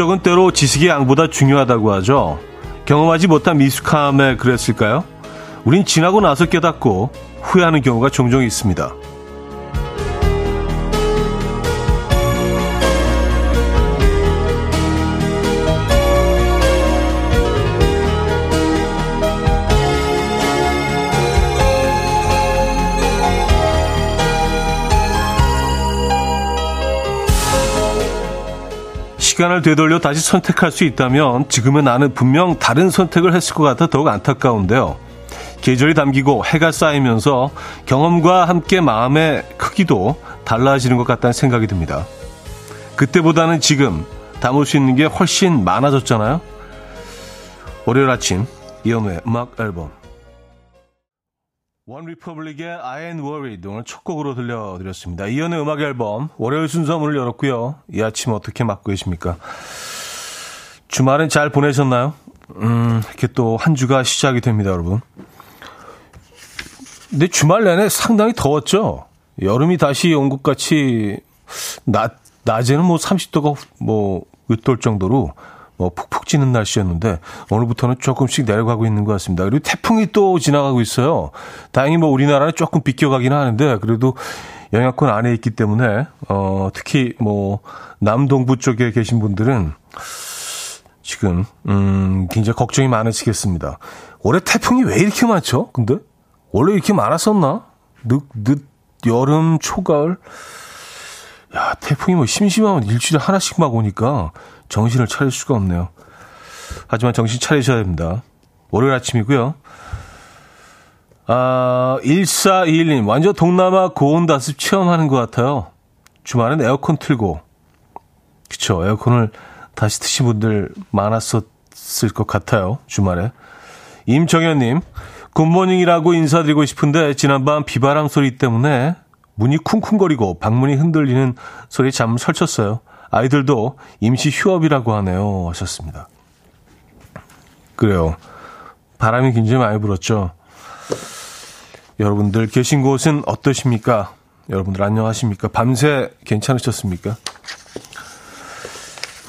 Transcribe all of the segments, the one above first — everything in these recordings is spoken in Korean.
축적은 때로 지식의 양보다 중요하다고 하죠. 경험하지 못한 미숙함에 그랬을까요? 우린 지나고 나서 깨닫고 후회하는 경우가 종종 있습니다. 시간을 되돌려 다시 선택할 수 있다면 지금의 나는 분명 다른 선택을 했을 것 같아 더욱 안타까운데요. 계절이 담기고 해가 쌓이면서 경험과 함께 마음의 크기도 달라지는 것 같다는 생각이 듭니다. 그때보다는 지금 담을 수 있는 게 훨씬 많아졌잖아요. 월요일 아침 이현우의 음악 앨범 원 리퍼블릭의 I ain't worried 오늘 첫 곡으로 들려드렸습니다. 이현우의 음악 앨범 월요일 순서 문을 열었고요. 이 아침 어떻게 맞고 계십니까? 주말은 잘 보내셨나요? 음, 이렇게 또 한 주가 시작이 됩니다, 여러분. 근데 주말 내내 상당히 더웠죠? 여름이 다시 온 것 같이 낮, 낮에는 뭐 30도가 뭐 으떨 정도로 뭐 푹푹 찌는 날씨였는데 오늘부터는 조금씩 내려가고 있는 것 같습니다. 그리고 태풍이 또 지나가고 있어요. 다행히 뭐 우리나라는 조금 비껴가기는 하는데 그래도 영향권 안에 있기 때문에 어 특히 뭐 남동부 쪽에 계신 분들은 지금 음 굉장히 걱정이 많으시겠습니다. 올해 태풍이 왜 이렇게 많죠? 근데 원래 이렇게 많았었나? 늦, 늦 여름 초가을 야 태풍이 뭐 심심하면 일주일에 하나씩 막 오니까 정신을 차릴 수가 없네요. 하지만 정신 차리셔야 됩니다. 월요일 아침이고요. 아, 1421님, 완전 동남아 고온다습 체험하는 것 같아요. 주말엔 에어컨 틀고. 그쵸, 에어컨을 다시 트신 분들 많았었을 것 같아요. 주말에. 임정현님, 굿모닝이라고 인사드리고 싶은데, 지난밤 비바람 소리 때문에 문이 쿵쿵거리고 방문이 흔들리는 소리 잠 설쳤어요. 아이들도 임시 휴업이라고 하네요. 하셨습니다. 그래요. 바람이 굉장히 많이 불었죠. 여러분들 계신 곳은 어떠십니까? 여러분들 안녕하십니까? 밤새 괜찮으셨습니까?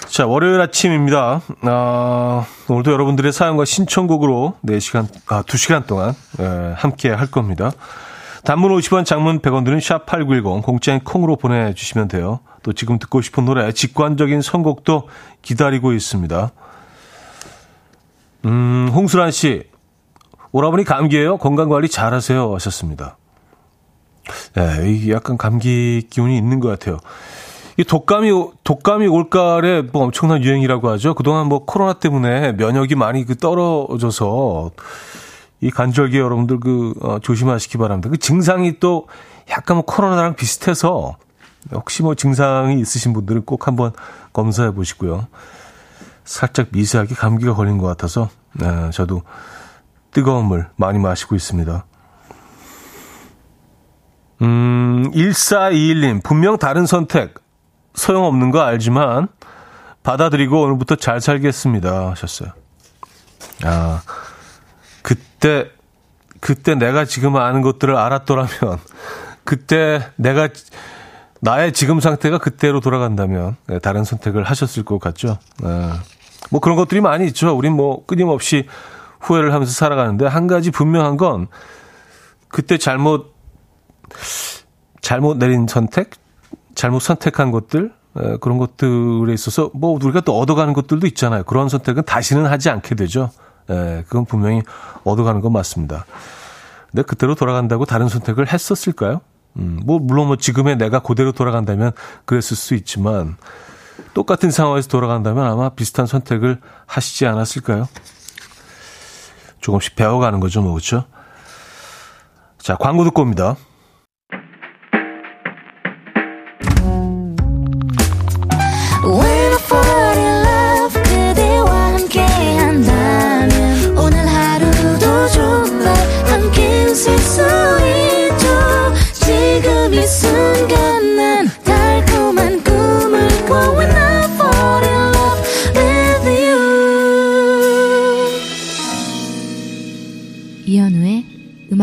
자, 월요일 아침입니다. 아, 오늘도 여러분들의 사연과 신청곡으로 4시간, 아, 2시간 동안 예, 함께 할 겁니다. 단문 50원, 장문 100원 드는 샵8910, 공짜인 콩으로 보내주시면 돼요. 또 지금 듣고 싶은 노래, 직관적인 선곡도 기다리고 있습니다. 음, 홍수란 씨, 오라버니 감기예요? 건강관리 잘하세요. 하셨습니다. 네, 이게 약간 감기 기운이 있는 것 같아요. 이 독감이, 독감이 올가을에 뭐 엄청난 유행이라고 하죠. 그동안 뭐 코로나 때문에 면역이 많이 그 떨어져서 이 관절기 여러분들 그 어, 조심하시기 바랍니다. 그 증상이 또 약간 뭐 코로나랑 비슷해서 혹시 뭐 증상이 있으신 분들은 꼭 한번 검사해 보시고요. 살짝 미세하게 감기가 걸린 것 같아서 네, 저도 뜨거운 물 많이 마시고 있습니다. 음, 1421님, 분명 다른 선택, 소용없는 거 알지만, 받아들이고 오늘부터 잘 살겠습니다. 하셨어요. 아, 그때, 그때 내가 지금 아는 것들을 알았더라면, 그때 내가, 나의 지금 상태가 그때로 돌아간다면, 네, 다른 선택을 하셨을 것 같죠. 네. 뭐 그런 것들이 많이 있죠. 우린 뭐 끊임없이 후회를 하면서 살아가는데, 한 가지 분명한 건, 그때 잘못, 잘못 내린 선택, 잘못 선택한 것들, 에, 그런 것들에 있어서 뭐 우리가 또 얻어가는 것들도 있잖아요. 그런 선택은 다시는 하지 않게 되죠. 예, 그건 분명히 얻어가는 건 맞습니다. 근데 그대로 돌아간다고 다른 선택을 했었을까요? 음, 뭐, 물론 뭐 지금의 내가 그대로 돌아간다면 그랬을 수 있지만 똑같은 상황에서 돌아간다면 아마 비슷한 선택을 하시지 않았을까요? 조금씩 배워가는 거죠, 뭐, 그렇죠? 자, 광고 듣고 옵니다.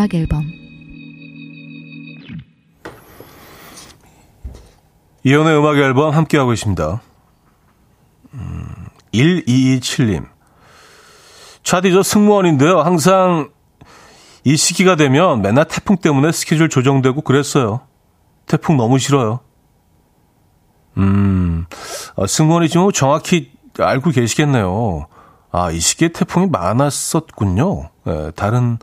음악 앨범 이현우의 음악 앨범 함께하고 있습니다. 음, 1227님. 차디 저 승무원인데요. 항상 이 시기가 되면 맨날 태풍 때문에 스케줄 조정되고 그랬어요. 태풍 너무 싫어요. 음, 아, 승무원이지만 정확히 알고 계시겠네요. 아, 이 시기에 태풍이 많았었군요. 예, 다른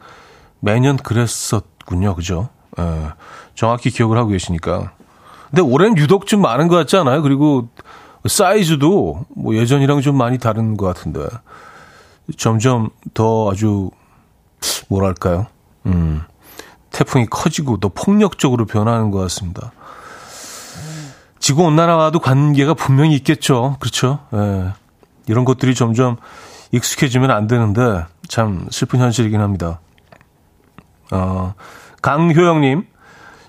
매년 그랬었군요. 그죠? 예, 정확히 기억을 하고 계시니까. 근데 올해는 유독 좀 많은 것 같지 않아요? 그리고 사이즈도 뭐 예전이랑 좀 많이 다른 것 같은데. 점점 더 아주, 뭐랄까요? 음, 태풍이 커지고 더 폭력적으로 변하는 것 같습니다. 지구 온난화와도 관계가 분명히 있겠죠. 그렇죠? 예. 이런 것들이 점점 익숙해지면 안 되는데 참 슬픈 현실이긴 합니다. 어, 강효영님,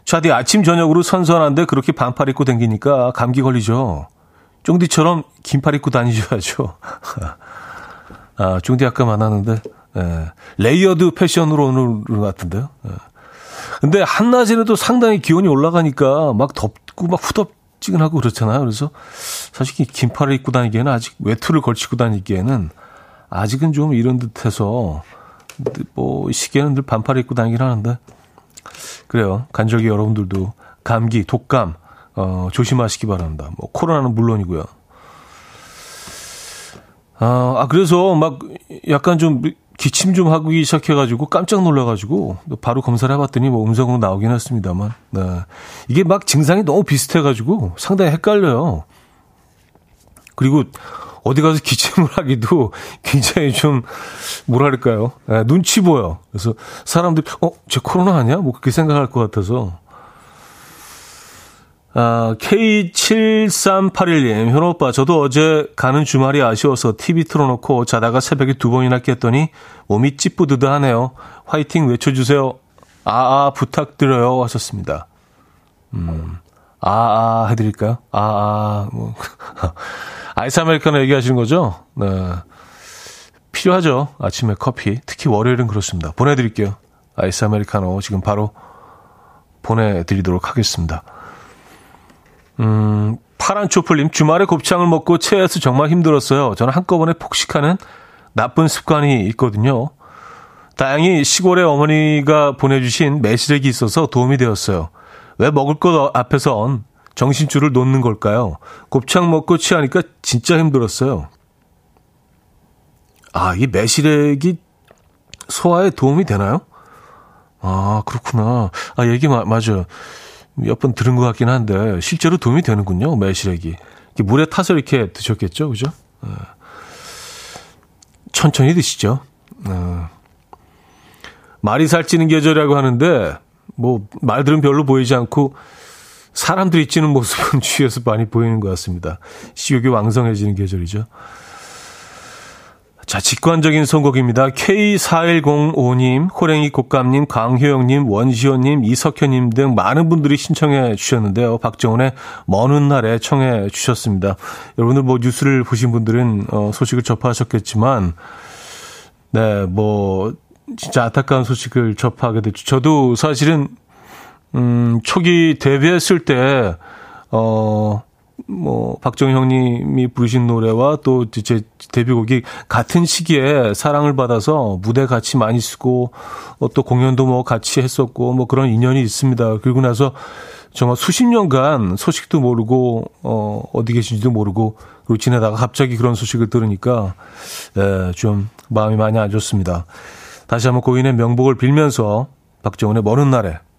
차디 아침 저녁으로 선선한데 그렇게 반팔 입고 댕기니까 감기 걸리죠. 쫑디처럼 긴팔 입고 다니셔야죠. 아, 쫑디 아까 만났는데 예, layered 패션으로 것 같은데요. 예. 근데 한낮에도 상당히 기온이 올라가니까 막 덥고 막 후덥지근하고 그렇잖아요. 그래서 사실 긴팔을 입고 다니기에는 아직 외투를 걸치고 다니기에는 아직은 좀 이런 듯해서 뭐 시계는 늘 반팔 입고 다니긴 하는데 그래요. 간절히 여러분들도 감기, 독감 어, 조심하시기 바랍니다. 뭐 코로나는 물론이고요. 아, 아 그래서 막 약간 좀 기침 좀 하기 시작해가지고 깜짝 놀라가지고 바로 검사를 해봤더니 뭐 음성으로 나오긴 했습니다만 네. 이게 막 증상이 너무 비슷해가지고 상당히 헷갈려요. 그리고 어디 가서 기침을 하기도 굉장히 좀 뭐랄까요 네, 눈치 보여. 그래서 사람들이 어제 코로나 아니야? 뭐 그렇게 생각할 것 같아서 아, K7381님, 현호 오빠, 저도 어제 가는 주말이 아쉬워서 TV 틀어놓고 자다가 새벽에 두 번이나 깼더니 몸이 찌뿌드드 하네요. 화이팅 외쳐주세요. 아아, 아, 부탁드려요. 하셨습니다. 음, 아아, 아, 해드릴까요? 아아, 아, 뭐. 아이스 아메리카노 얘기하시는 거죠? 네. 필요하죠. 아침에 커피. 특히 월요일은 그렇습니다. 보내드릴게요. 아이스 아메리카노 지금 바로 보내드리도록 하겠습니다. 음, 파란 초플님, 주말에 곱창을 먹고 체해서 정말 힘들었어요. 저는 한꺼번에 폭식하는 나쁜 습관이 있거든요. 다행히 시골에 어머니가 보내주신 매실액이 있어서 도움이 되었어요. 왜 먹을 것 앞에선 정신줄을 놓는 걸까요? 곱창 먹고 취하니까 진짜 힘들었어요. 아, 이 매실액이 소화에 도움이 되나요? 아, 그렇구나. 아, 얘기 마, 맞아요. 몇 번 들은 것 같긴 한데 실제로 도움이 되는군요. 매실액이. 물에 타서 이렇게 드셨겠죠, 그죠? 어. 천천히 드시죠. 어. 말이 살찌는 계절이라고 하는데 뭐 말들은 별로 보이지 않고 사람들이 찌는 모습은 주위에서 많이 보이는 것 같습니다. 식욕이 왕성해지는 계절이죠. 자, 직관적인 선곡입니다. K4105님, 호랭이 곡감님, 강효영님, 원시호님, 이석현님 등 많은 분들이 신청해 주셨는데요. 박정훈의 먼 날에 청해 주셨습니다. 여러분들 뭐 뉴스를 보신 분들은 어, 소식을 접하셨겠지만, 네, 뭐, 진짜 안타까운 소식을 접하게 됐죠. 저도 사실은, 음, 초기 데뷔했을 때, 어, 뭐 박정희 형님이 부르신 노래와 또 제 데뷔곡이 같은 시기에 사랑을 받아서 무대 같이 많이 쓰고 어, 또 공연도 뭐 같이 했었고 뭐 그런 인연이 있습니다. 그리고 나서 정말 수십 년간 소식도 모르고 어 어디 계신지도 모르고 그리고 지내다가 갑자기 그런 소식을 들으니까 예, 좀 마음이 많이 안 좋습니다. 다시 한번 고인의 명복을 빌면서 박정훈의 먼 날에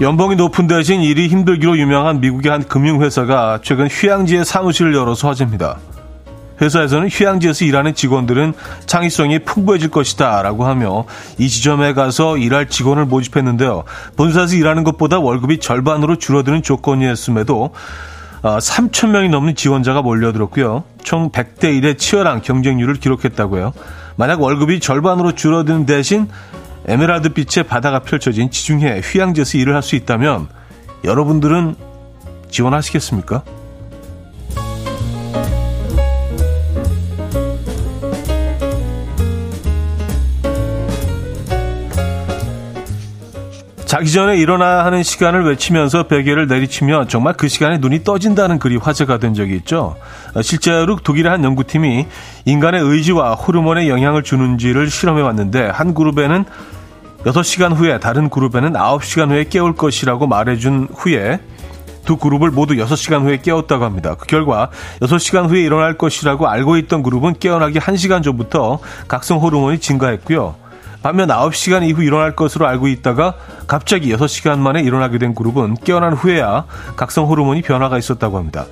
연봉이 높은 대신 일이 힘들기로 유명한 미국의 한 금융회사가 최근 휴양지에 사무실을 열어서 화제입니다. 회사에서는 휴양지에서 일하는 직원들은 창의성이 풍부해질 것이다 라고 하며 이 지점에 가서 일할 직원을 모집했는데요. 본사에서 일하는 것보다 월급이 절반으로 줄어드는 조건이었음에도 어, 3천 명이 넘는 지원자가 몰려들었고요. 총 100대 1의 치열한 경쟁률을 기록했다고요. 만약 월급이 절반으로 줄어드는 대신 에메랄드 빛의 바다가 펼쳐진 지중해 휴양지에서 일을 할 수 있다면 여러분들은 지원하시겠습니까? 자기 전에 일어나야 하는 시간을 외치면서 베개를 내리치면 정말 그 시간에 눈이 떠진다는 글이 화제가 된 적이 있죠. 실제로 독일의 한 연구팀이 인간의 의지와 호르몬에 영향을 주는지를 실험해 왔는데 한 그룹에는 6시간 후에 다른 그룹에는 9시간 후에 깨울 것이라고 말해준 후에 두 그룹을 모두 6시간 후에 깨웠다고 합니다. 그 결과 6시간 후에 일어날 것이라고 알고 있던 그룹은 깨어나기 1시간 전부터 각성 호르몬이 증가했고요. 반면 9시간 이후 일어날 것으로 알고 있다가 갑자기 6시간 만에 일어나게 된 그룹은 깨어난 후에야 각성 호르몬이 변화가 있었다고 합니다.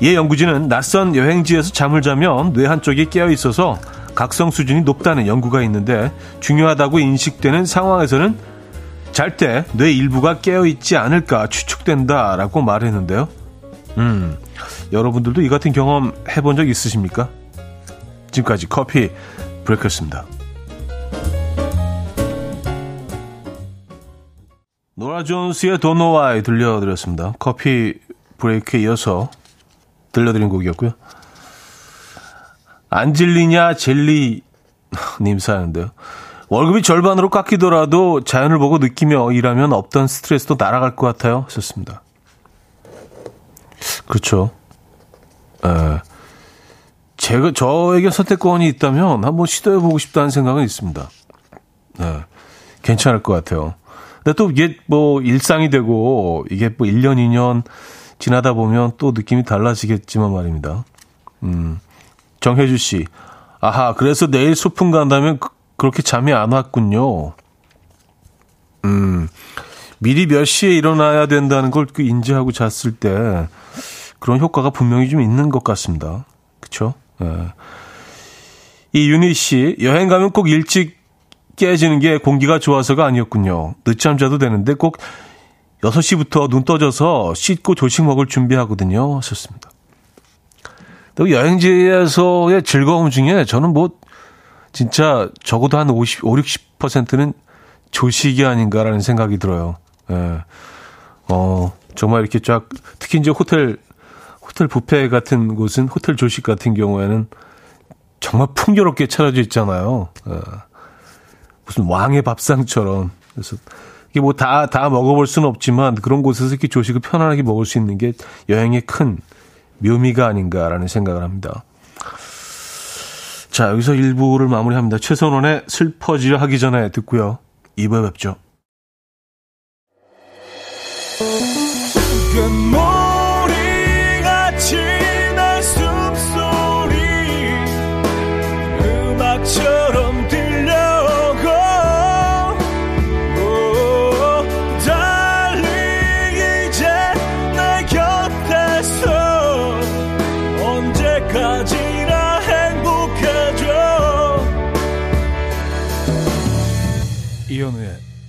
이 연구진은 낯선 여행지에서 잠을 자면 뇌 한쪽이 깨어 있어서 각성 수준이 높다는 연구가 있는데 중요하다고 인식되는 상황에서는 잘 때 뇌 일부가 깨어 있지 않을까 추측된다라고 말했는데요. 음, 여러분들도 이 같은 경험 해본 적 있으십니까? 지금까지 커피 브레이크였습니다. 노라 존스의 Why 들려드렸습니다. 커피 브레이크에 이어서 들려드린 곡이었고요. 안질리냐 젤리 님 사는데요. 월급이 절반으로 깎이더라도 자연을 보고 느끼며 일하면 없던 스트레스도 날아갈 것 같아요. 하셨습니다. 그렇죠. 에, 제가 저에게 선택권이 있다면 한번 시도해 보고 싶다는 생각은 있습니다. 네, 괜찮을 것 같아요. 근데 또 이게 뭐 일상이 되고 이게 뭐 1년, 2년 지나다 보면 또 느낌이 달라지겠지만 말입니다. 음. 정혜주 씨. 아하, 그래서 내일 소풍 간다면 그, 렇게 잠이 안 왔군요. 음. 미리 몇 시에 일어나야 된다는 걸그 인지하고 잤을 때 그런 효과가 분명히 좀 있는 것 같습니다. 그쵸? 예. 이 유니 씨, 여행 가면 꼭 일찍 깨지는 게 공기가 좋아서가 아니었군요. 늦잠 자도 되는데 꼭 6시부터 눈 떠져서 씻고 조식 먹을 준비하거든요. 하셨습니다. 또 여행지에서의 즐거움 중에 저는 뭐 진짜 적어도 한 50, 5, 60%는 조식이 아닌가라는 생각이 들어요. 예. 어, 정말 이렇게 쫙, 특히 이제 호텔, 호텔 뷔페 같은 곳은 호텔 조식 같은 경우에는 정말 풍요롭게 차려져 있잖아요. 예. 무슨 왕의 밥상처럼. 그래서 이게 뭐 다, 다 먹어볼 수는 없지만 그런 곳에서 이렇게 조식을 편안하게 먹을 수 있는 게 여행의 큰 묘미가 아닌가라는 생각을 합니다. 자, 여기서 1부를 마무리합니다. 최선원의 슬퍼지려 하기 전에 듣고요. 2부에 뵙죠.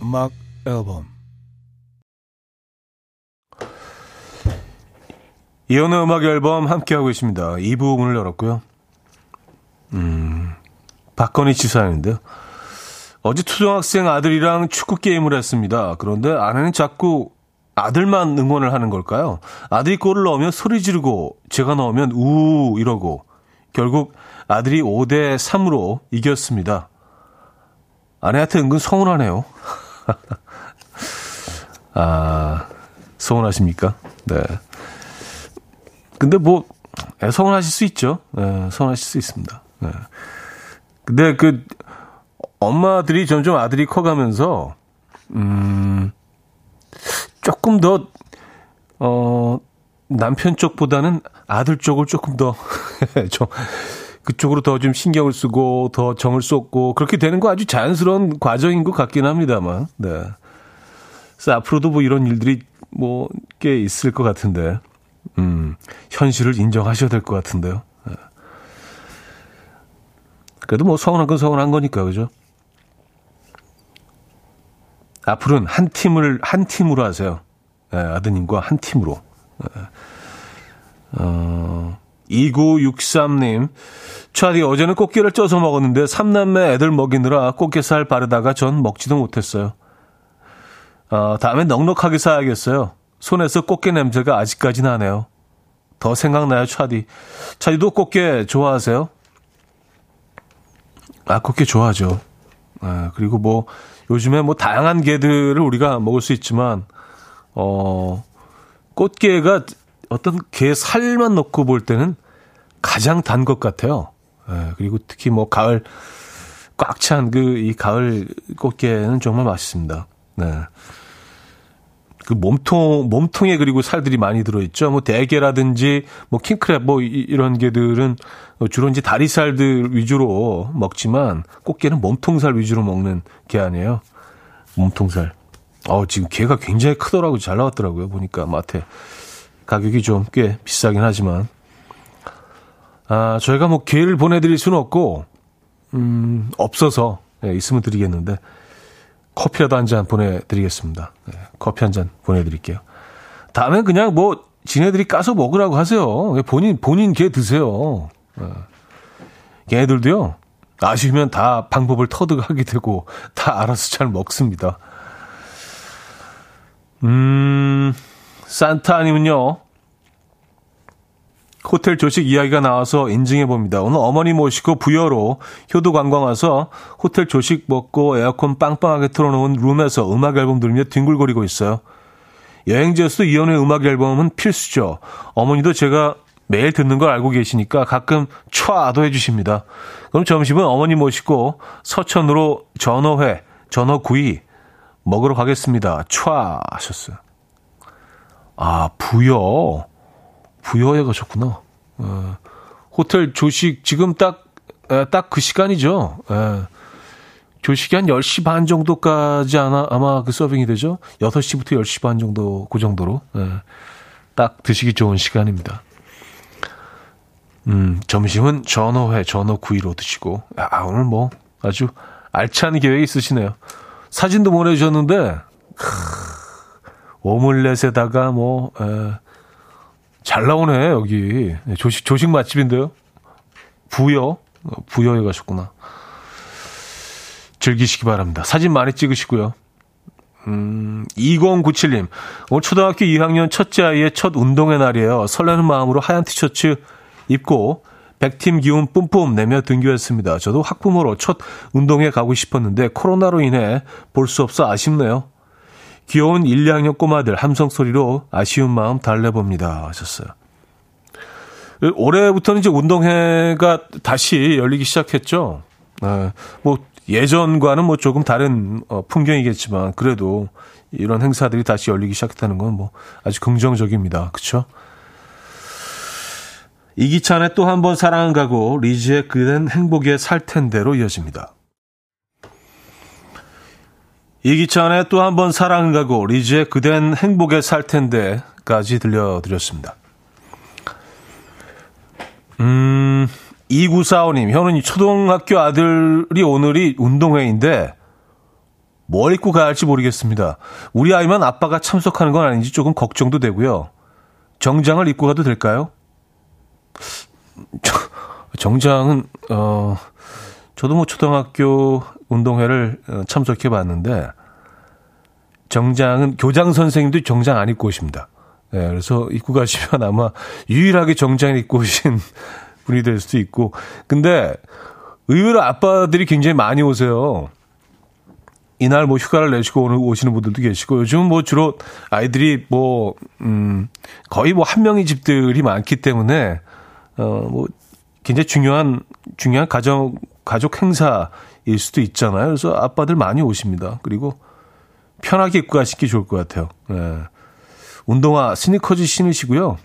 음악 앨범 이연의 음악 앨범 함께하고 있습니다. 2부 문을 열었고요. 음, 박건희 지사인데요. 어제 초등학생 아들이랑 축구 게임을 했습니다. 그런데 아내는 자꾸 아들만 응원을 하는 걸까요? 아들이 골을 넣으면 소리 지르고 제가 넣으면 우 이러고 결국 아들이 5대 3으로 이겼습니다. 아내한테 은근 서운하네요. 아, 서운하십니까? 네. 근데 뭐, 예, 서운하실 수 있죠. 네, 서운하실 수 있습니다. 네. 근데 그, 엄마들이 점점 아들이 커가면서, 음, 조금 더, 어, 남편 쪽보다는 아들 쪽을 조금 더, 좀, 그쪽으로 더 좀 신경을 쓰고 더 정을 쏟고 그렇게 되는 거 아주 자연스러운 과정인 것 같긴 합니다만. 네. 그래서 앞으로도 뭐 이런 일들이 뭐 꽤 있을 것 같은데, 음, 현실을 인정하셔야 될 것 같은데요. 네. 그래도 뭐 서운한 건 서운한 거니까, 그죠? 앞으로는 한 팀을, 한 팀으로 하세요. 네, 아드님과 한 팀으로. 네. 어, 2963님. 차디 어제는 꽃게를 쪄서 먹었는데 삼남매 애들 먹이느라 꽃게살 바르다가 전 먹지도 못했어요. 어, 다음에 넉넉하게 사야겠어요. 손에서 꽃게 냄새가 아직까지 나네요. 더 생각나요, 차디. 차디도 꽃게 좋아하세요? 아, 꽃게 좋아하죠. 아, 그리고 뭐, 요즘에 뭐 다양한 게들을 우리가 먹을 수 있지만, 어, 꽃게가 어떤 게 살만 넣고 볼 때는 가장 단 것 같아요. 예, 그리고 특히 뭐 가을 꽉 찬 그 이 가을 꽃게는 정말 맛있습니다. 네. 그 몸통 몸통에 그리고 살들이 많이 들어 있죠. 뭐 대게라든지 뭐 킹크랩 뭐 이, 런 게들은 주로 이제 다리살들 위주로 먹지만 꽃게는 몸통살 위주로 먹는 게 아니에요. 몸통살. 어 지금 게가 굉장히 크더라고 잘 나왔더라고요. 보니까 마트에 가격이 좀 꽤 비싸긴 하지만 아 저희가 뭐 게를 보내드릴 수는 없고 음 없어서 예, 있으면 드리겠는데 커피라도 한 잔 보내드리겠습니다. 네, 커피 한 잔 보내드릴게요. 다음엔 그냥 뭐 지네들이 까서 먹으라고 하세요. 본인 본인 개 드세요. 네. 걔네들도요. 아시면 다 방법을 터득하게 되고 다 알아서 잘 먹습니다. 음, 산타님은요. 호텔 조식 이야기가 나와서 인증해 봅니다. 오늘 어머니 모시고 부여로 효도 관광 와서 호텔 조식 먹고 에어컨 빵빵하게 틀어놓은 룸에서 음악 앨범 들으며 뒹굴거리고 있어요. 여행지에서도 이연의 음악 앨범은 필수죠. 어머니도 제가 매일 듣는 걸 알고 계시니까 가끔 촤도 해주십니다. 그럼 점심은 어머니 모시고 서천으로 전어회, 전어구이 먹으러 가겠습니다. 촤 하셨어요. 아, 부여. 부여에 가셨구나. 어, 호텔 조식 지금 딱 딱 그 시간이죠. 에, 조식이 한 10시 반 정도까지 아마, 아마 그 서빙이 되죠. 6시부터 10시 반 정도 그 정도로 에, 딱 드시기 좋은 시간입니다. 음, 점심은 전어회, 전어 구이로 드시고 아, 오늘 뭐 아주 알찬 계획이 있으시네요. 사진도 보내주셨는데 크, 오믈렛에다가 뭐 에, 잘 나오네, 여기. 네, 조식, 조식 맛집인데요. 부여. 부여에 가셨구나. 즐기시기 바랍니다. 사진 많이 찍으시고요. 음, 2097님. 오늘 초등학교 2학년 첫째 아이의 첫 운동의 날이에요. 설레는 마음으로 하얀 티셔츠 입고 백팀 기운 뿜뿜 내며 등교했습니다. 저도 학부모로 첫 운동회 가고 싶었는데 코로나로 인해 볼 수 없어 아쉽네요. 귀여운 1, 2학년 꼬마들 함성 소리로 아쉬운 마음 달래봅니다. 하셨어요. 올해부터는 이제 운동회가 다시 열리기 시작했죠. 네, 뭐 예전과는 뭐 조금 다른 어, 풍경이겠지만 그래도 이런 행사들이 다시 열리기 시작했다는 건 뭐 아주 긍정적입니다. 그렇죠? 이기찬의 또 한 번 사랑은 가고 리즈의 그댄 행복에 살 텐데로 이어집니다. 이기찬의 또 한 번 사랑을 가고 리즈의 그댄 행복에 살 텐데까지 들려드렸습니다. 음, 2945님, 현은이 초등학교 아들이 오늘이 운동회인데 뭘 입고 가야 할지 모르겠습니다. 우리 아이만 아빠가 참석하는 건 아닌지 조금 걱정도 되고요. 정장을 입고 가도 될까요? 정장은, 어, 저도 뭐 초등학교 운동회를 어, 참석해 봤는데 정장은 교장 선생님도 정장 안 입고 오십니다. 네, 그래서 입고 가시면 아마 유일하게 정장을 입고 오신 분이 될 수도 있고. 근데 의외로 아빠들이 굉장히 많이 오세요. 이날 뭐 휴가를 내시고 오늘 오시는 분들도 계시고 요즘은 뭐 주로 아이들이 뭐, 음, 거의 뭐 한 명의 집들이 많기 때문에, 어, 뭐 굉장히 중요한, 중요한 가정, 가족 행사 일 수도 있잖아요. 그래서 아빠들 많이 오십니다. 그리고 편하게 입고 가시기 좋을 것 같아요. 네. 운동화 스니커즈 신으시고요.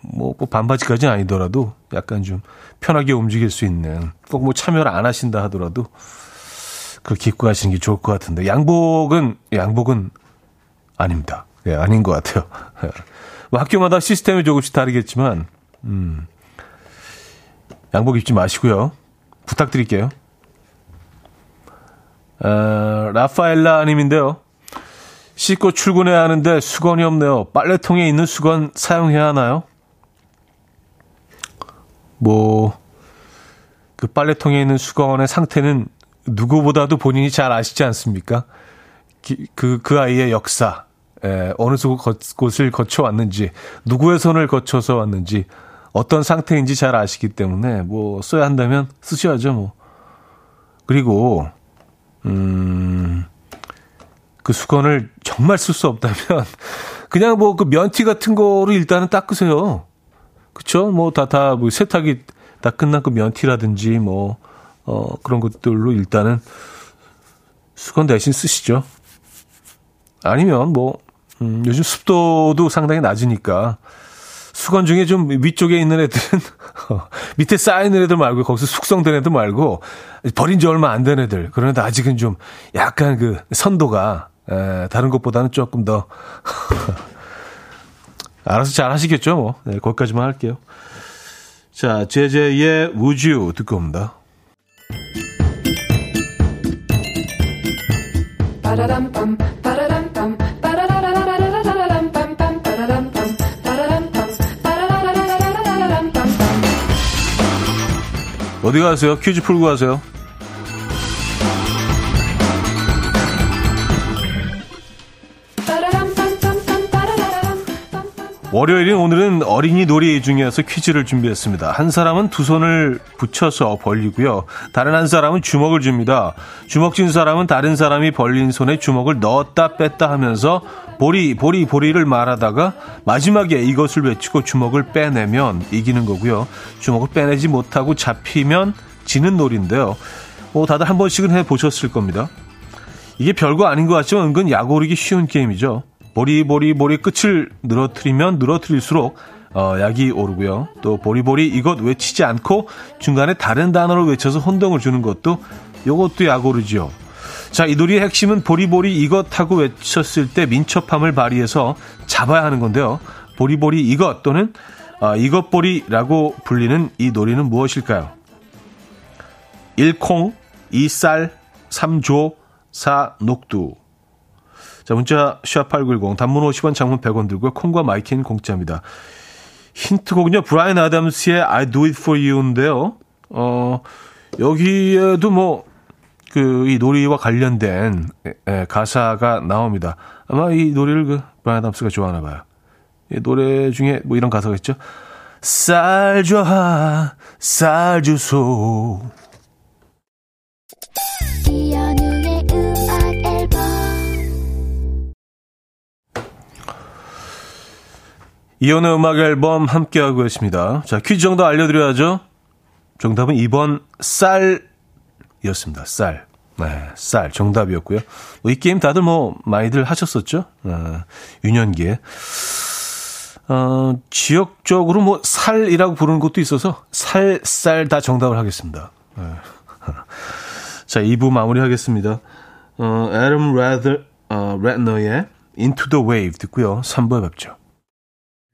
뭐, 뭐 반바지까지는 아니더라도 약간 좀 편하게 움직일 수 있는 꼭 뭐 참여를 안 하신다 하더라도 그렇게 입고 가시는 게 좋을 것 같은데 양복은 양복은 아닙니다. 예, 아닌 것 같아요. 뭐 학교마다 시스템이 조금씩 다르겠지만 음, 양복 입지 마시고요. 부탁드릴게요. 어, 라파엘라 님인데요. 씻고 출근해야 하는데 수건이 없네요. 빨래통에 있는 수건 사용해야 하나요? 뭐, 그 빨래통에 있는 수건의 상태는 누구보다도 본인이 잘 아시지 않습니까? 그, 그 아이의 역사, 에, 어느 곳을 거쳐왔는지, 누구의 손을 거쳐서 왔는지, 어떤 상태인지 잘 아시기 때문에, 뭐, 써야 한다면 쓰셔야죠, 뭐. 그리고, 음, 그 수건을 정말 쓸 수 없다면, 그냥 뭐 그 면티 같은 거로 일단은 닦으세요. 그쵸? 뭐 다, 다, 뭐 세탁이 다 끝난 그 면티라든지 뭐, 어, 그런 것들로 일단은 수건 대신 쓰시죠. 아니면 뭐, 음, 요즘 습도도 상당히 낮으니까 수건 중에 좀 위쪽에 있는 애들은 밑에 쌓인 애들 말고 거기서 숙성된 애들 말고 버린 지 얼마 안 된 애들. 그런 애들 아직은 좀 약간 그 선도가 에, 다른 것보다는 조금 더 알아서 잘 하시겠죠 뭐. 네, 거기까지만 할게요. 자 제제의 우주 듣고 옵니다 어디 가세요? 퀴즈 풀고 가세요. 월요일인 오늘은 어린이 놀이 중에서 퀴즈를 준비했습니다. 한 사람은 두 손을 붙여서 벌리고요. 다른 한 사람은 주먹을 줍니다. 주먹 쥔 사람은 다른 사람이 벌린 손에 주먹을 넣었다 뺐다 하면서 보리, 보리, 보리를 말하다가 마지막에 이것을 외치고 주먹을 빼내면 이기는 거고요. 주먹을 빼내지 못하고 잡히면 지는 놀인데요. 뭐 다들 한 번씩은 해보셨을 겁니다. 이게 별거 아닌 것 같지만 은근 약오르기 쉬운 게임이죠. 보리보리보리 끝을 늘어뜨리면 늘어뜨릴수록 어, 약이 오르고요. 또 보리보리 이것 외치지 않고 중간에 다른 단어를 외쳐서 혼동을 주는 것도 이것도 약 오르죠. 자, 이 놀이의 핵심은 보리보리 이것 하고 외쳤을 때 민첩함을 발휘해서 잡아야 하는 건데요. 보리보리 이것 또는 어, 이것보리라고 불리는 이 놀이는 무엇일까요? 1콩, 2쌀, 3조, 4 녹두. 자, 문자 샵8910 단문 50원 장문 100원 들고요. 콩과 마이킹 공짜입니다. 힌트곡은요. 브라이언 아담스의 I do it for you인데요. 어, 여기에도 뭐 그 이 놀이와 관련된 에, 가사가 나옵니다. 아마 이 노래를 그 브라이언 아담스가 좋아하나 봐요. 이 노래 중에 뭐 이런 가사가 있죠. 쌀 좋아 쌀 주소 이혼의 음악 앨범 함께하고 있습니다. 자, 퀴즈 정도 알려드려야죠. 정답은 2번 쌀이었습니다. 쌀. 네, 쌀 정답이었고요. 뭐이 게임 다들 뭐 많이들 하셨었죠. 어, 유년기에. 어, 지역적으로 뭐 살이라고 부르는 것도 있어서 살, 쌀 다 정답을 하겠습니다. 네. 자, 2부 마무리하겠습니다. 어, 애덤 레더, 어, 레너의 Into the Wave 듣고요. 3부에 뵙죠.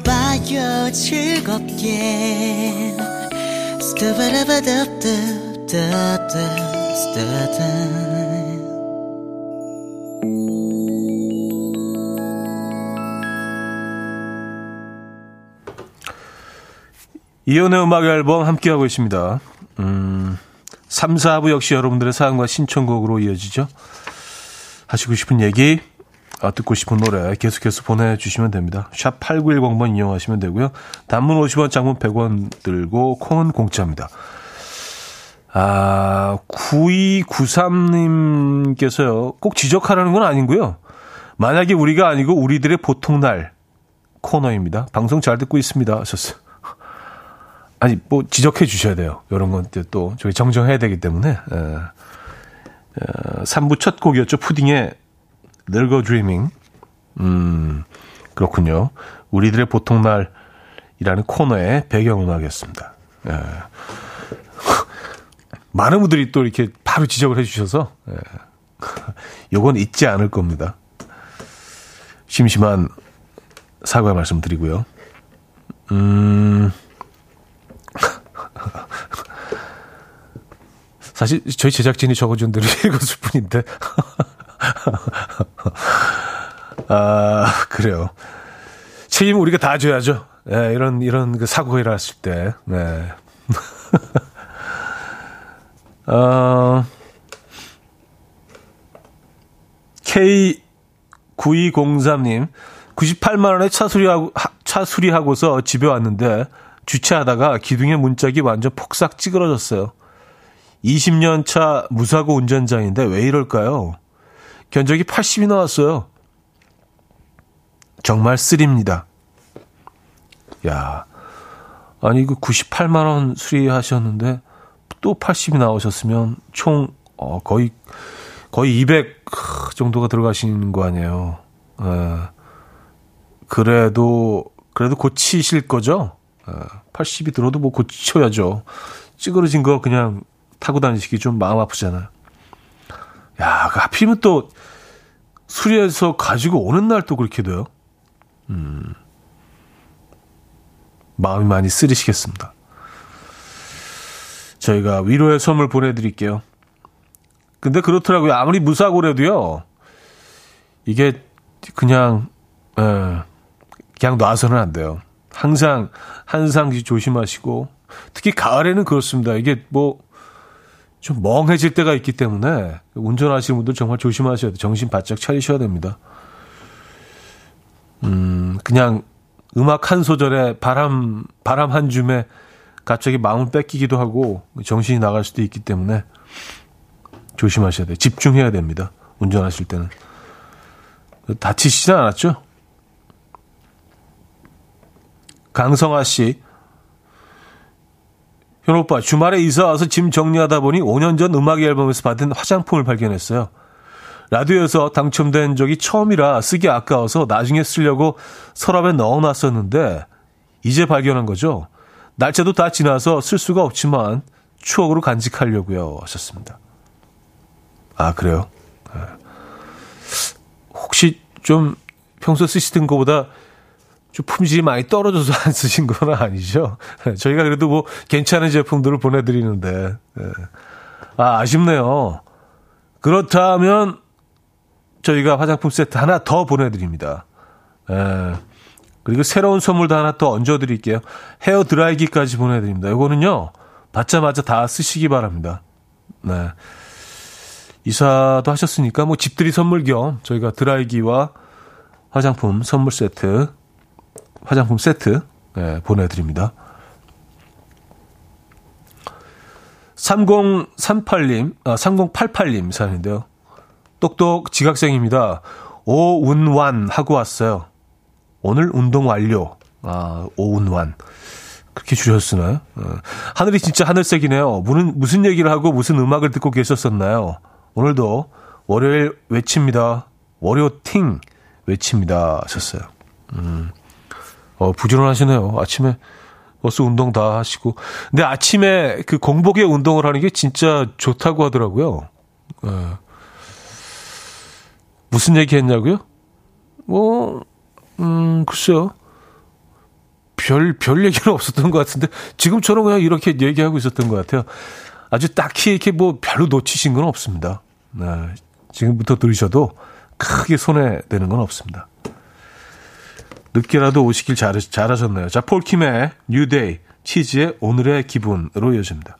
들어봐요 즐겁게 이연의 음악 앨범 함께하고 있습니다. 음, 3, 4부 역시 여러분들의 사연과 신청곡으로 이어지죠. 하시고 싶은 얘기, 아, 듣고 싶은 노래 계속해서 보내주시면 됩니다. 샵 8910번 이용하시면 되고요. 단문 50원, 장문 100원 들고 콩은 공짜입니다. 아, 9293님께서요. 꼭 지적하라는 건 아니고요. 만약에 우리가 아니고 우리들의 보통 날 코너입니다. 방송 잘 듣고 있습니다. 하셨어요. 아니, 뭐, 지적해 주셔야 돼요. 이런 건 또, 저희 정정해야 되기 때문에. 에, 에, 3부 첫 곡이었죠. 푸딩의 늙어 드리밍. 음, 그렇군요. 우리들의 보통 날이라는 코너의 배경음악이었습니다. 에. 많은 분들이 또 이렇게 바로 지적을 해 주셔서, 예. 요건 잊지 않을 겁니다. 심심한 사과의 말씀 드리고요. 음, 사실 저희 제작진이 적어준 대로 읽었을 뿐인데. 아, 그래요. 책임 우리가 다 져야죠. 네, 이런, 이런 그 사고가 일어났을 때. 네. 어, K9203님, 98만원에 차 수리하고, 차 수리하고서 집에 왔는데, 주차하다가 기둥의 문짝이 완전 폭삭 찌그러졌어요. 20년 차 무사고 운전자인데 왜 이럴까요? 견적이 80이 나왔어요. 정말 쓰립니다. 야, 아니 그 98만 원 수리하셨는데 또 80이 나오셨으면 총 어, 거의 거의 200 정도가 들어가시는 거 아니에요. 에, 그래도 그래도 고치실 거죠? 에, 80이 들어도 뭐 고쳐야죠. 찌그러진 거 그냥 타고 다니시기 좀 마음 아프잖아요. 야, 그 하필이면 또 수리해서 가지고 오는 날 또 그렇게 돼요. 음. 마음이 많이 쓰리시겠습니다. 저희가 위로의 선물 보내드릴게요. 근데 그렇더라고요. 아무리 무사고래도요. 이게 그냥 에, 예, 그냥 놔서는 안 돼요. 항상 항상 조심하시고 특히 가을에는 그렇습니다. 이게 뭐 좀 멍해질 때가 있기 때문에 운전하시는 분들 정말 조심하셔야 돼요. 정신 바짝 차리셔야 됩니다. 음, 그냥 음악 한 소절에 바람, 바람 한 줌에 갑자기 마음을 뺏기기도 하고 정신이 나갈 수도 있기 때문에 조심하셔야 돼요. 집중해야 됩니다. 운전하실 때는. 다치시진 않았죠? 강성아 씨. 현 오빠, 주말에 이사 와서 짐 정리하다 보니 5년 전 음악 앨범에서 받은 화장품을 발견했어요. 라디오에서 당첨된 적이 처음이라 쓰기 아까워서 나중에 쓰려고 서랍에 넣어놨었는데 이제 발견한 거죠. 날짜도 다 지나서 쓸 수가 없지만 추억으로 간직하려고요 하셨습니다. 아 그래요? 네. 혹시 좀 평소 쓰시던 것보다 좀 품질이 많이 떨어져서 안 쓰신 건 아니죠? 네, 저희가 그래도 뭐 괜찮은 제품들을 보내드리는데 네. 아 아쉽네요. 그렇다면 저희가 화장품 세트 하나 더 보내드립니다. 에, 그리고 새로운 선물도 하나 더 얹어드릴게요. 헤어 드라이기까지 보내드립니다. 이거는요, 받자마자 다 쓰시기 바랍니다. 네. 이사도 하셨으니까 뭐 집들이 선물 겸 저희가 드라이기와 화장품 선물 세트, 화장품 세트 네, 보내드립니다. 3038님, 아, 3088님 사연인데요. 똑똑 지각생입니다. 오운완 하고 왔어요. 오늘 운동 완료. 아, 오운완. 그렇게 주셨으나요? 어. 하늘이 진짜 하늘색이네요. 무슨, 무슨 얘기를 하고 무슨 음악을 듣고 계셨었나요? 오늘도 월요일 외칩니다. 월요팅 외칩니다. 하셨어요. 음. 어, 부지런하시네요. 아침에 벌써 운동 다 하시고. 근데 아침에 그 공복에 운동을 하는 게 진짜 좋다고 하더라고요. 어. 무슨 얘기 했냐고요? 뭐, 음, 글쎄요. 별, 별 얘기는 없었던 것 같은데, 지금처럼 그냥 이렇게 얘기하고 있었던 것 같아요. 아주 딱히 이렇게 뭐 별로 놓치신 건 없습니다. 네, 지금부터 들으셔도 크게 손해되는 건 없습니다. 늦게라도 오시길 잘, 잘하셨네요. 자, 폴킴의 뉴데이, 치즈의 오늘의 기분으로 이어집니다.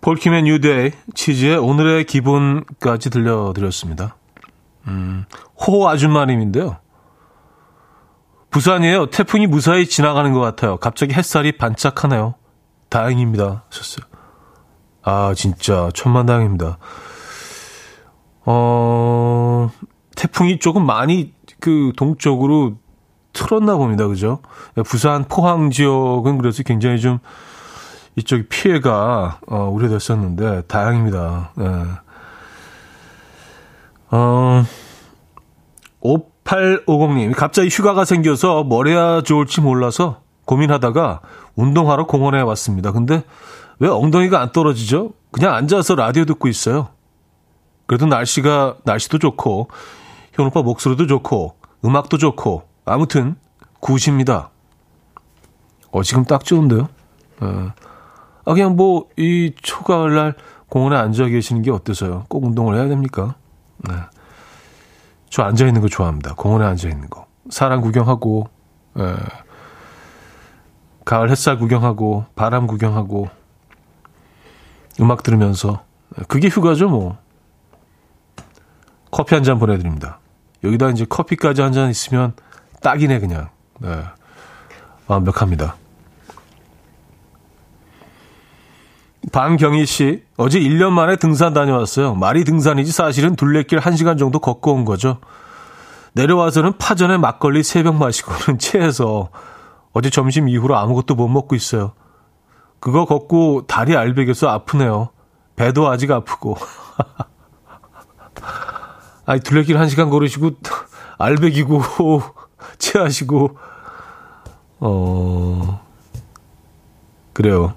폴킴의 뉴데이, 치즈의 오늘의 기분까지 들려드렸습니다. 음, 호 아줌마님인데요. 부산이에요. 태풍이 무사히 지나가는 것 같아요. 갑자기 햇살이 반짝하네요. 다행입니다. 하셨어요. 아, 진짜, 천만다행입니다. 어, 태풍이 조금 많이 그 동쪽으로 틀었나 봅니다. 그죠? 부산 포항 지역은 그래서 굉장히 좀 이쪽 피해가 어, 우려됐었는데 다행입니다. 네. 어, 5850님, 갑자기 휴가가 생겨서 뭘 해야 좋을지 몰라서 고민하다가 운동하러 공원에 왔습니다. 근데 왜 엉덩이가 안 떨어지죠? 그냥 앉아서 라디오 듣고 있어요. 그래도 날씨가, 날씨도 좋고, 현 오빠 목소리도 좋고, 음악도 좋고, 아무튼, 굿입니다. 어, 지금 딱 좋은데요? 어. 아, 그냥 뭐, 이 초가을날 공원에 앉아 계시는 게 어때서요? 꼭 운동을 해야 됩니까? 네. 저 앉아 있는 거 좋아합니다. 공원에 앉아 있는 거. 사람 구경하고, 예. 가을 햇살 구경하고, 바람 구경하고, 음악 들으면서. 그게 휴가죠, 뭐. 커피 한 잔 보내드립니다. 여기다 이제 커피까지 한 잔 있으면 딱이네, 그냥. 네. 완벽합니다. 방경희 씨, 어제 1년 만에 등산 다녀왔어요. 말이 등산이지 사실은 둘레길 1시간 정도 걷고 온 거죠. 내려와서는 파전에 막걸리 3병 마시고는 체해서 어제 점심 이후로 아무것도 못 먹고 있어요. 그거 걷고 다리 알배겨서 아프네요. 배도 아직 아프고. 아니, 둘레길 1시간 걸으시고 알배기고 체하시고 어 그래요.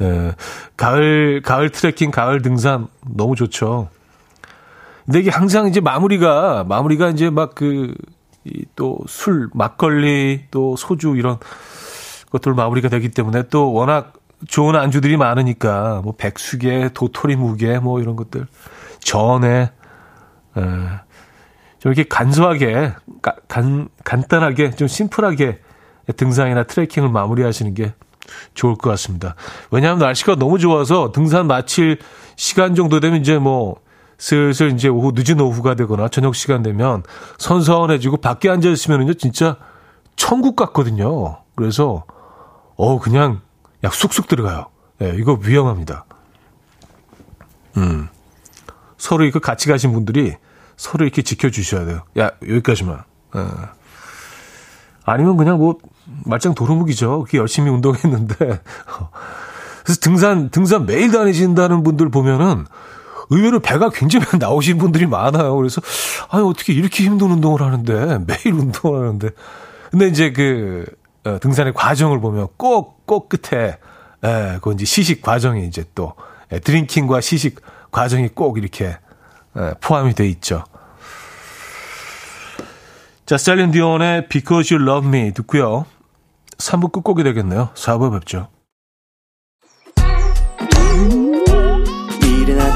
예. 가을, 가을 트레킹, 가을 등산 너무 좋죠. 근데 이게 항상 이제 마무리가, 마무리가 이제 막 그, 또 술, 막걸리, 또 소주 이런 것들 마무리가 되기 때문에 또 워낙 좋은 안주들이 많으니까 뭐 백숙에 도토리 무게 뭐 이런 것들 전에 에, 좀 이렇게 간소하게 간 간단하게 좀 심플하게 등산이나 트레킹을 마무리하시는 게 좋을 것 같습니다. 왜냐하면 날씨가 너무 좋아서 등산 마칠 시간 정도 되면 이제 뭐 슬슬 이제 오후 늦은 오후가 되거나 저녁 시간 되면 선선해지고 밖에 앉아 있으면은요 진짜 천국 같거든요. 그래서 어 그냥 약 쑥쑥 들어가요. 예, 네, 이거 위험합니다. 음. 서로 이거 같이 가신 분들이 서로 이렇게 지켜주셔야 돼요. 야, 여기까지만. 예. 아니면 그냥 뭐 말짱 도루묵이죠. 그게 열심히 운동했는데. 그래서 등산, 등산 매일 다니신다는 분들 보면은 의외로 배가 굉장히 나오신 분들이 많아요. 그래서, 아니, 어떻게 이렇게 힘든 운동을 하는데, 매일 운동을 하는데. 근데 이제 그, 어, 등산의 과정을 보면 꼭, 꼭 끝에, 예, 그 이제 시식 과정이 이제 또, 예, 드링킹과 시식 과정이 꼭 이렇게, 예, 포함이 돼 있죠. 자, 셀린 디온의 Because You Love Me 듣고요. 3부 끝곡이 되겠네요. 4부 뵙죠.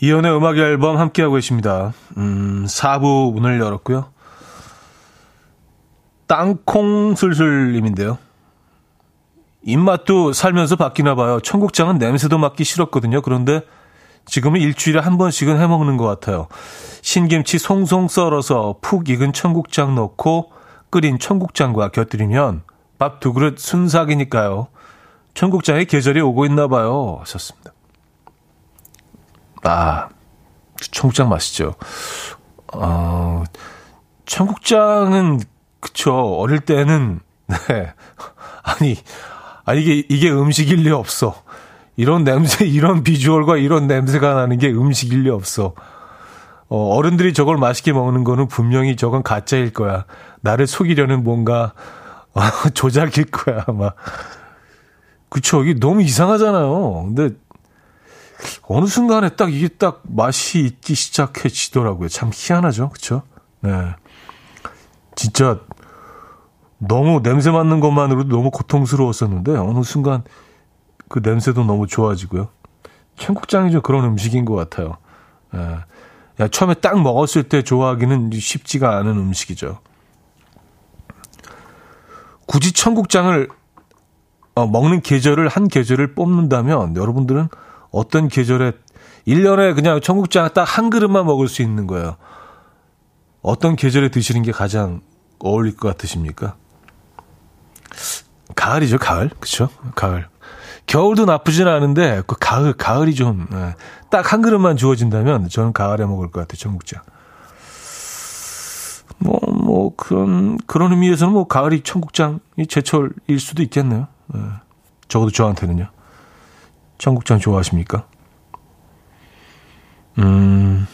이현우의 음악 앨범 함께하고 계십니다. 음, 4부 문을 열었고요. 땅콩 술술님인데요. 입맛도 살면서 바뀌나 봐요. 청국장은 냄새도 맡기 싫었거든요. 그런데 지금은 일주일에 한 번씩은 해먹는 것 같아요. 신김치 송송 썰어서 푹 익은 청국장 넣고 끓인 청국장과 곁들이면 밥 두 그릇 순삭이니까요. 청국장의 계절이 오고 있나 봐요. 하셨습니다. 아, 청국장 맛있죠. 어, 청국장은, 그쵸. 어릴 때는, 네. 아니, 아니, 이게, 이게 음식일 리 없어. 이런 냄새, 이런 비주얼과 이런 냄새가 나는 게 음식일 리 없어. 어, 어른들이 저걸 맛있게 먹는 거는 분명히 저건 가짜일 거야. 나를 속이려는 뭔가, 어, 조작일 거야, 아마. 그쵸. 이게 너무 이상하잖아요. 근데, 어느 순간에 딱 이게 딱 맛이 있기 시작해지더라고요. 참 희한하죠. 그쵸? 네. 진짜, 너무 냄새 맡는 것만으로도 너무 고통스러웠었는데, 어느 순간 그 냄새도 너무 좋아지고요. 청국장이 좀 그런 음식인 것 같아요. 예. 야, 처음에 딱 먹었을 때 좋아하기는 쉽지가 않은 음식이죠. 굳이 청국장을 어, 먹는 계절을 한 계절을 뽑는다면 여러분들은 어떤 계절에 1년에 그냥 청국장 딱 한 그릇만 먹을 수 있는 거예요. 어떤 계절에 드시는 게 가장 어울릴 것 같으십니까? 가을이죠, 가을. 그쵸? 가을. 겨울도 나쁘진 않은데, 그 가을, 가을이 좀, 예, 딱한 그릇만 주어진다면 저는 가을에 먹을 것 같아요, 청국장. 뭐, 뭐, 그런, 그런 의미에서는 뭐, 가을이 청국장이 제철일 수도 있겠네요. 예. 적어도 저한테는요. 청국장 좋아하십니까? 음,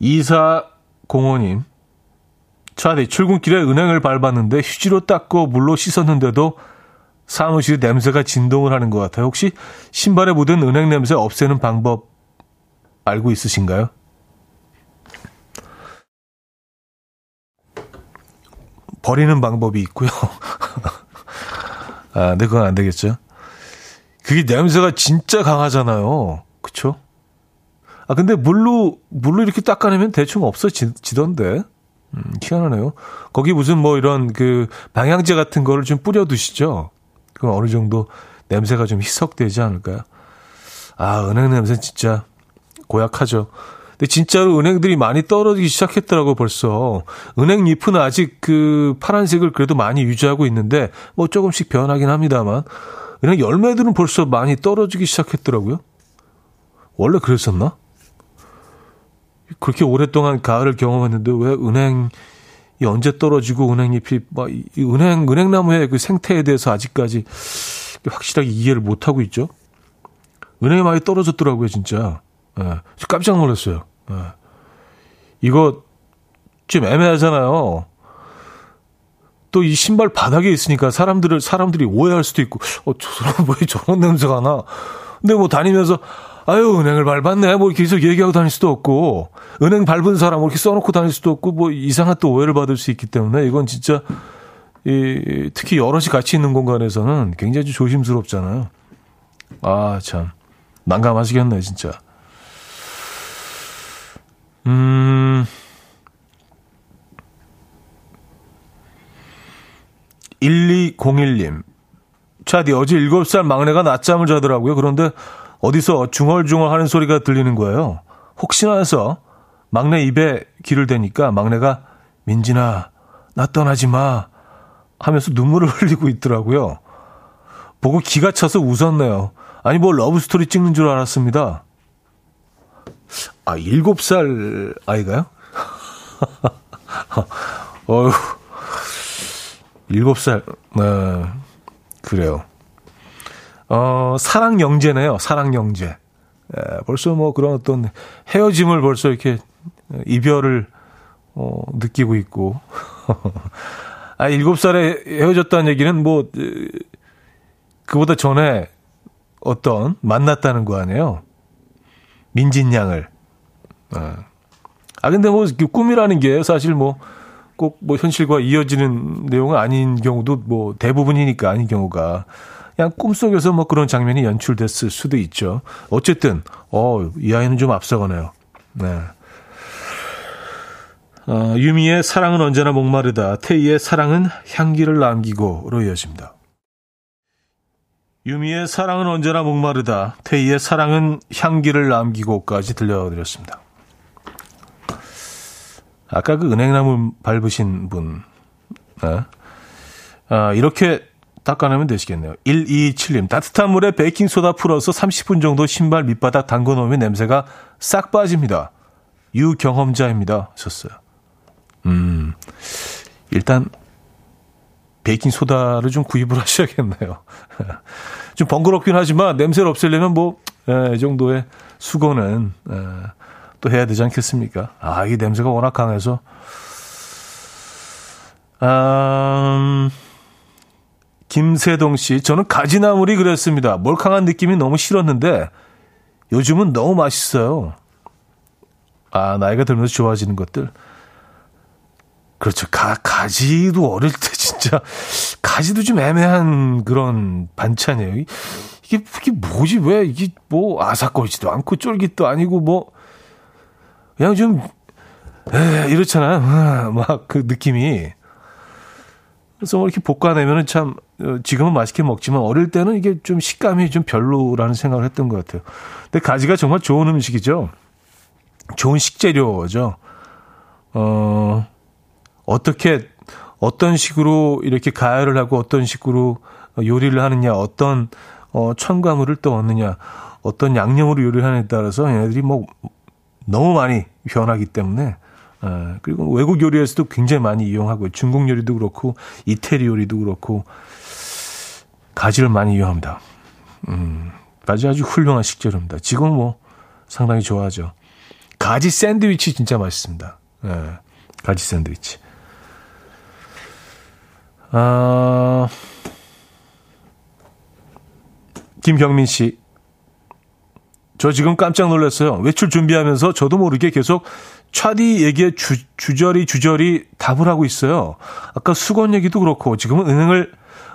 2405님. 차디, 출근길에 은행을 밟았는데 휴지로 닦고 물로 씻었는데도 사무실 냄새가 진동을 하는 것 같아요. 혹시 신발에 묻은 은행 냄새 없애는 방법 알고 있으신가요? 버리는 방법이 있고요. 아, 네, 그건 안 되겠죠. 그게 냄새가 진짜 강하잖아요. 그쵸? 아, 근데 물로, 물로 이렇게 닦아내면 대충 없어지던데. 음, 희한하네요. 거기 무슨 뭐 이런 그 방향제 같은 거를 좀 뿌려 두시죠. 그럼 어느 정도 냄새가 좀 희석되지 않을까요? 아, 은행 냄새 진짜 고약하죠. 근데 진짜로 은행들이 많이 떨어지기 시작했더라고 벌써. 은행 잎은 아직 그 파란색을 그래도 많이 유지하고 있는데 뭐 조금씩 변하긴 합니다만 은행 열매들은 벌써 많이 떨어지기 시작했더라고요. 원래 그랬었나? 그렇게 오랫동안 가을을 경험했는데 왜 은행이 언제 떨어지고 은행잎이 막 은행 은행나무의 그 생태에 대해서 아직까지 확실하게 이해를 못 하고 있죠. 은행이 많이 떨어졌더라고요, 진짜. 예, 깜짝 놀랐어요. 예. 이거 좀 애매하잖아요. 또 이 신발 바닥에 있으니까 사람들을 사람들이 오해할 수도 있고 어 저 사람 왜 저런 냄새가 나? 근데 뭐 다니면서 아유 은행을 밟았네 뭐 계속 얘기하고 다닐 수도 없고 은행 밟은 사람 뭐 이렇게 써놓고 다닐 수도 없고 뭐 이상한 또 오해를 받을 수 있기 때문에 이건 진짜 이 특히 여럿이 같이 있는 공간에서는 굉장히 조심스럽잖아요. 아 참 난감하시겠네 진짜. 음. 1201님. 차디, 어제 7살 막내가 낮잠을 자더라고요. 그런데 어디서 중얼중얼 하는 소리가 들리는 거예요. 혹시나 해서 막내 입에 귀를 대니까 막내가 민진아, 나 떠나지 마. 하면서 눈물을 흘리고 있더라고요. 보고 기가 차서 웃었네요. 아니, 뭐 러브스토리 찍는 줄 알았습니다. 아, 7살 아이가요? 어휴, 7살, 네, 그래요. 어, 사랑 영재네요. 사랑 영재. 예, 벌써 뭐 그런 어떤 헤어짐을 벌써 이렇게 이별을 어, 느끼고 있고. 아, 7살에 헤어졌다는 얘기는 뭐, 그보다 전에 어떤 만났다는 거 아니에요? 민진 양을. 아, 아 근데 뭐 꿈이라는 게 사실 뭐 꼭 뭐 현실과 이어지는 내용은 아닌 경우도 뭐 대부분이니까 아닌 경우가 그냥 꿈속에서 뭐 그런 장면이 연출됐을 수도 있죠. 어쨌든 어, 이 아이는 좀 앞서가네요. 네. 어, 유미의 사랑은 언제나 목마르다. 태희의 사랑은 향기를 남기고로 이어집니다. 유미의 사랑은 언제나 목마르다. 태희의 사랑은 향기를 남기고까지 들려드렸습니다. 아까 그 은행나무 밟으신 분, 네. 아, 이렇게 닦아내면 되시겠네요. 127님, 따뜻한 물에 베이킹소다 풀어서 30분 정도 신발 밑바닥 담궈 놓으면 냄새가 싹 빠집니다. 유경험자입니다. 하셨어요. 음, 일단, 베이킹소다를 좀 구입을 하셔야겠네요. 좀 번거롭긴 하지만 냄새를 없애려면 뭐, 예, 이 정도의 수고는, 예, 또 해야 되지 않겠습니까? 아, 이 냄새가 워낙 강해서. 음, 김세동 씨, 저는 가지나물이 그랬습니다. 몰캉한 느낌이 너무 싫었는데, 요즘은 너무 맛있어요. 아, 나이가 들면서 좋아지는 것들. 그렇죠. 가, 가지도 어릴 때 진짜, 가지도 좀 애매한 그런 반찬이에요. 이게, 이게 뭐지? 왜 이게 뭐 아삭거리지도 않고 쫄깃도 아니고 뭐, 그냥 좀, 에, 이렇잖아요. 막 그 느낌이. 그래서 뭐 이렇게 볶아내면은 참 어, 지금은 맛있게 먹지만 어릴 때는 이게 좀 식감이 좀 별로라는 생각을 했던 것 같아요. 근데 가지가 정말 좋은 음식이죠. 좋은 식재료죠. 어, 어떻게, 어떤 식으로 이렇게 가열을 하고 어떤 식으로 요리를 하느냐, 어떤, 어, 첨가물을 또 얻느냐, 어떤 양념으로 요리를 하느냐에 따라서 얘네들이 뭐 너무 많이 변하기 때문에 어, 그리고 외국 요리에서도 굉장히 많이 이용하고 중국 요리도 그렇고 이태리 요리도 그렇고 가지를 많이 이용합니다. 음, 가지 아주 훌륭한 식재료입니다. 지금 뭐 상당히 좋아하죠. 가지 샌드위치 진짜 맛있습니다. 예, 가지 샌드위치. 아, 김경민 씨. 저 지금 깜짝 놀랐어요. 외출 준비하면서 저도 모르게 계속 차디 얘기에 주, 주저리 주저리 답을 하고 있어요. 아까 수건 얘기도 그렇고 지금은 은행을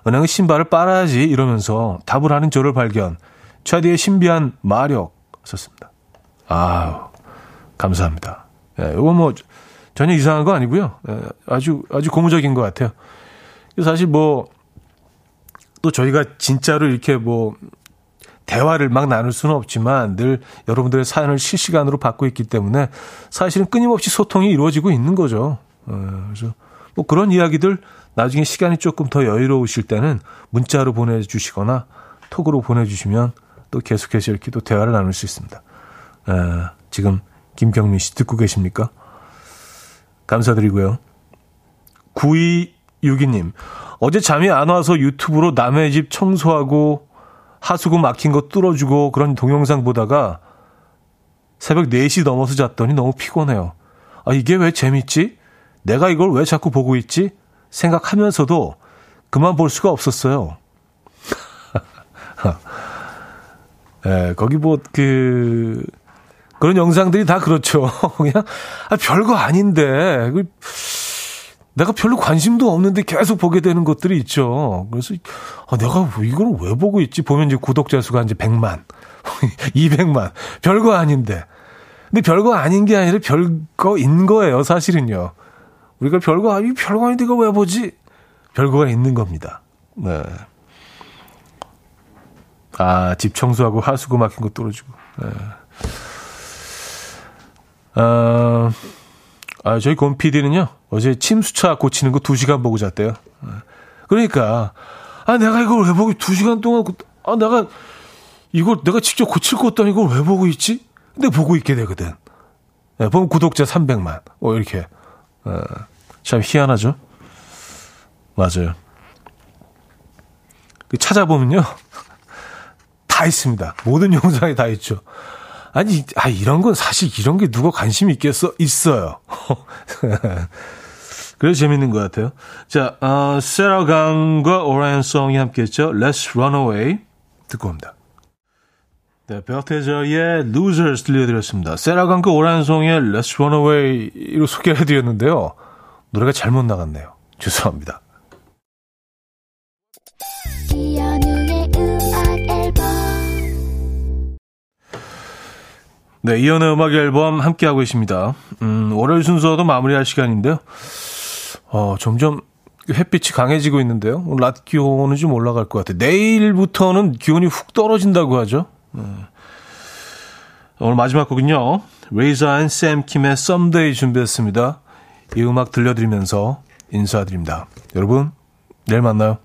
은행의 신발을 빨아야지 이러면서 답을 하는 저를 발견. 차디의 신비한 마력 썼습니다. 아우 감사합니다. 예, 이거 뭐 전혀 이상한 거 아니고요. 예, 아주 아주 고무적인 것 같아요. 사실 뭐 또 저희가 진짜로 이렇게 뭐 대화를 막 나눌 수는 없지만 늘 여러분들의 사연을 실시간으로 받고 있기 때문에 사실은 끊임없이 소통이 이루어지고 있는 거죠. 어, 그래서 뭐 그런 이야기들 나중에 시간이 조금 더 여유로우실 때는 문자로 보내주시거나 톡으로 보내주시면 또 계속해서 이렇게 또 대화를 나눌 수 있습니다. 에, 지금 김경민 씨 듣고 계십니까? 감사드리고요. 9262님, 어제 잠이 안 와서 유튜브로 남의 집 청소하고 하수구 막힌 거 뚫어주고 그런 동영상 보다가 새벽 4시 넘어서 잤더니 너무 피곤해요. 아, 이게 왜 재밌지? 내가 이걸 왜 자꾸 보고 있지? 생각하면서도 그만 볼 수가 없었어요. 예, 거기 뭐, 그, 그런 영상들이 다 그렇죠. 그냥, 아, 별거 아닌데, 그, 내가 별로 관심도 없는데 계속 보게 되는 것들이 있죠. 그래서, 아, 내가 이걸 왜 보고 있지? 보면 이제 구독자 수가 이제 100만, 200만. 별거 아닌데. 근데 별거 아닌 게 아니라 별거인 거예요, 사실은요. 우리가 별거 아니 별거 아닌데 이거 왜 보지? 별거가 있는 겁니다. 네. 아, 집 청소하고 하수구 막힌 거 뚫어주고. 네. 아, 아, 저희 곰 PD는요, 어제 침수차 고치는 거 2시간 보고 잤대요. 네. 그러니까, 아, 내가 이걸 왜 보고 2시간 동안, 아, 내가, 이걸 내가 직접 고칠 것도 아니고 이걸 왜 보고 있지? 근데 보고 있게 되거든. 네, 보면 구독자 300만. 뭐, 이렇게. 어, 참 희한하죠? 맞아요. 그 찾아보면요. 다 있습니다. 모든 영상이 다 있죠. 아니, 아, 이런 건 사실 이런 게 누가 관심 있겠어? 있어요. 그래서 재밌는 것 같아요. 자, 어, 세라 강과 오라이언 송이 함께 했죠. Let's Run Away. 듣고 옵니다. 네, 베어테저의 Losers 들려드렸습니다. 세라 강과 오라이언 송의 Let's Run Away로 소개해드렸는데요. 노래가 잘못 나갔네요. 죄송합니다. 네, 이연의 음악 앨범 함께하고 있습니다. 음, 월요일 순서도 마무리할 시간인데요. 어, 점점 햇빛이 강해지고 있는데요. 오늘 낮 기온은 좀 올라갈 것 같아요. 내일부터는 기온이 훅 떨어진다고 하죠. 네. 오늘 마지막 곡은요. 레이저 앤 샘 킴의 Someday 준비했습니다. 이 음악 들려드리면서 인사드립니다. 여러분, 내일 만나요.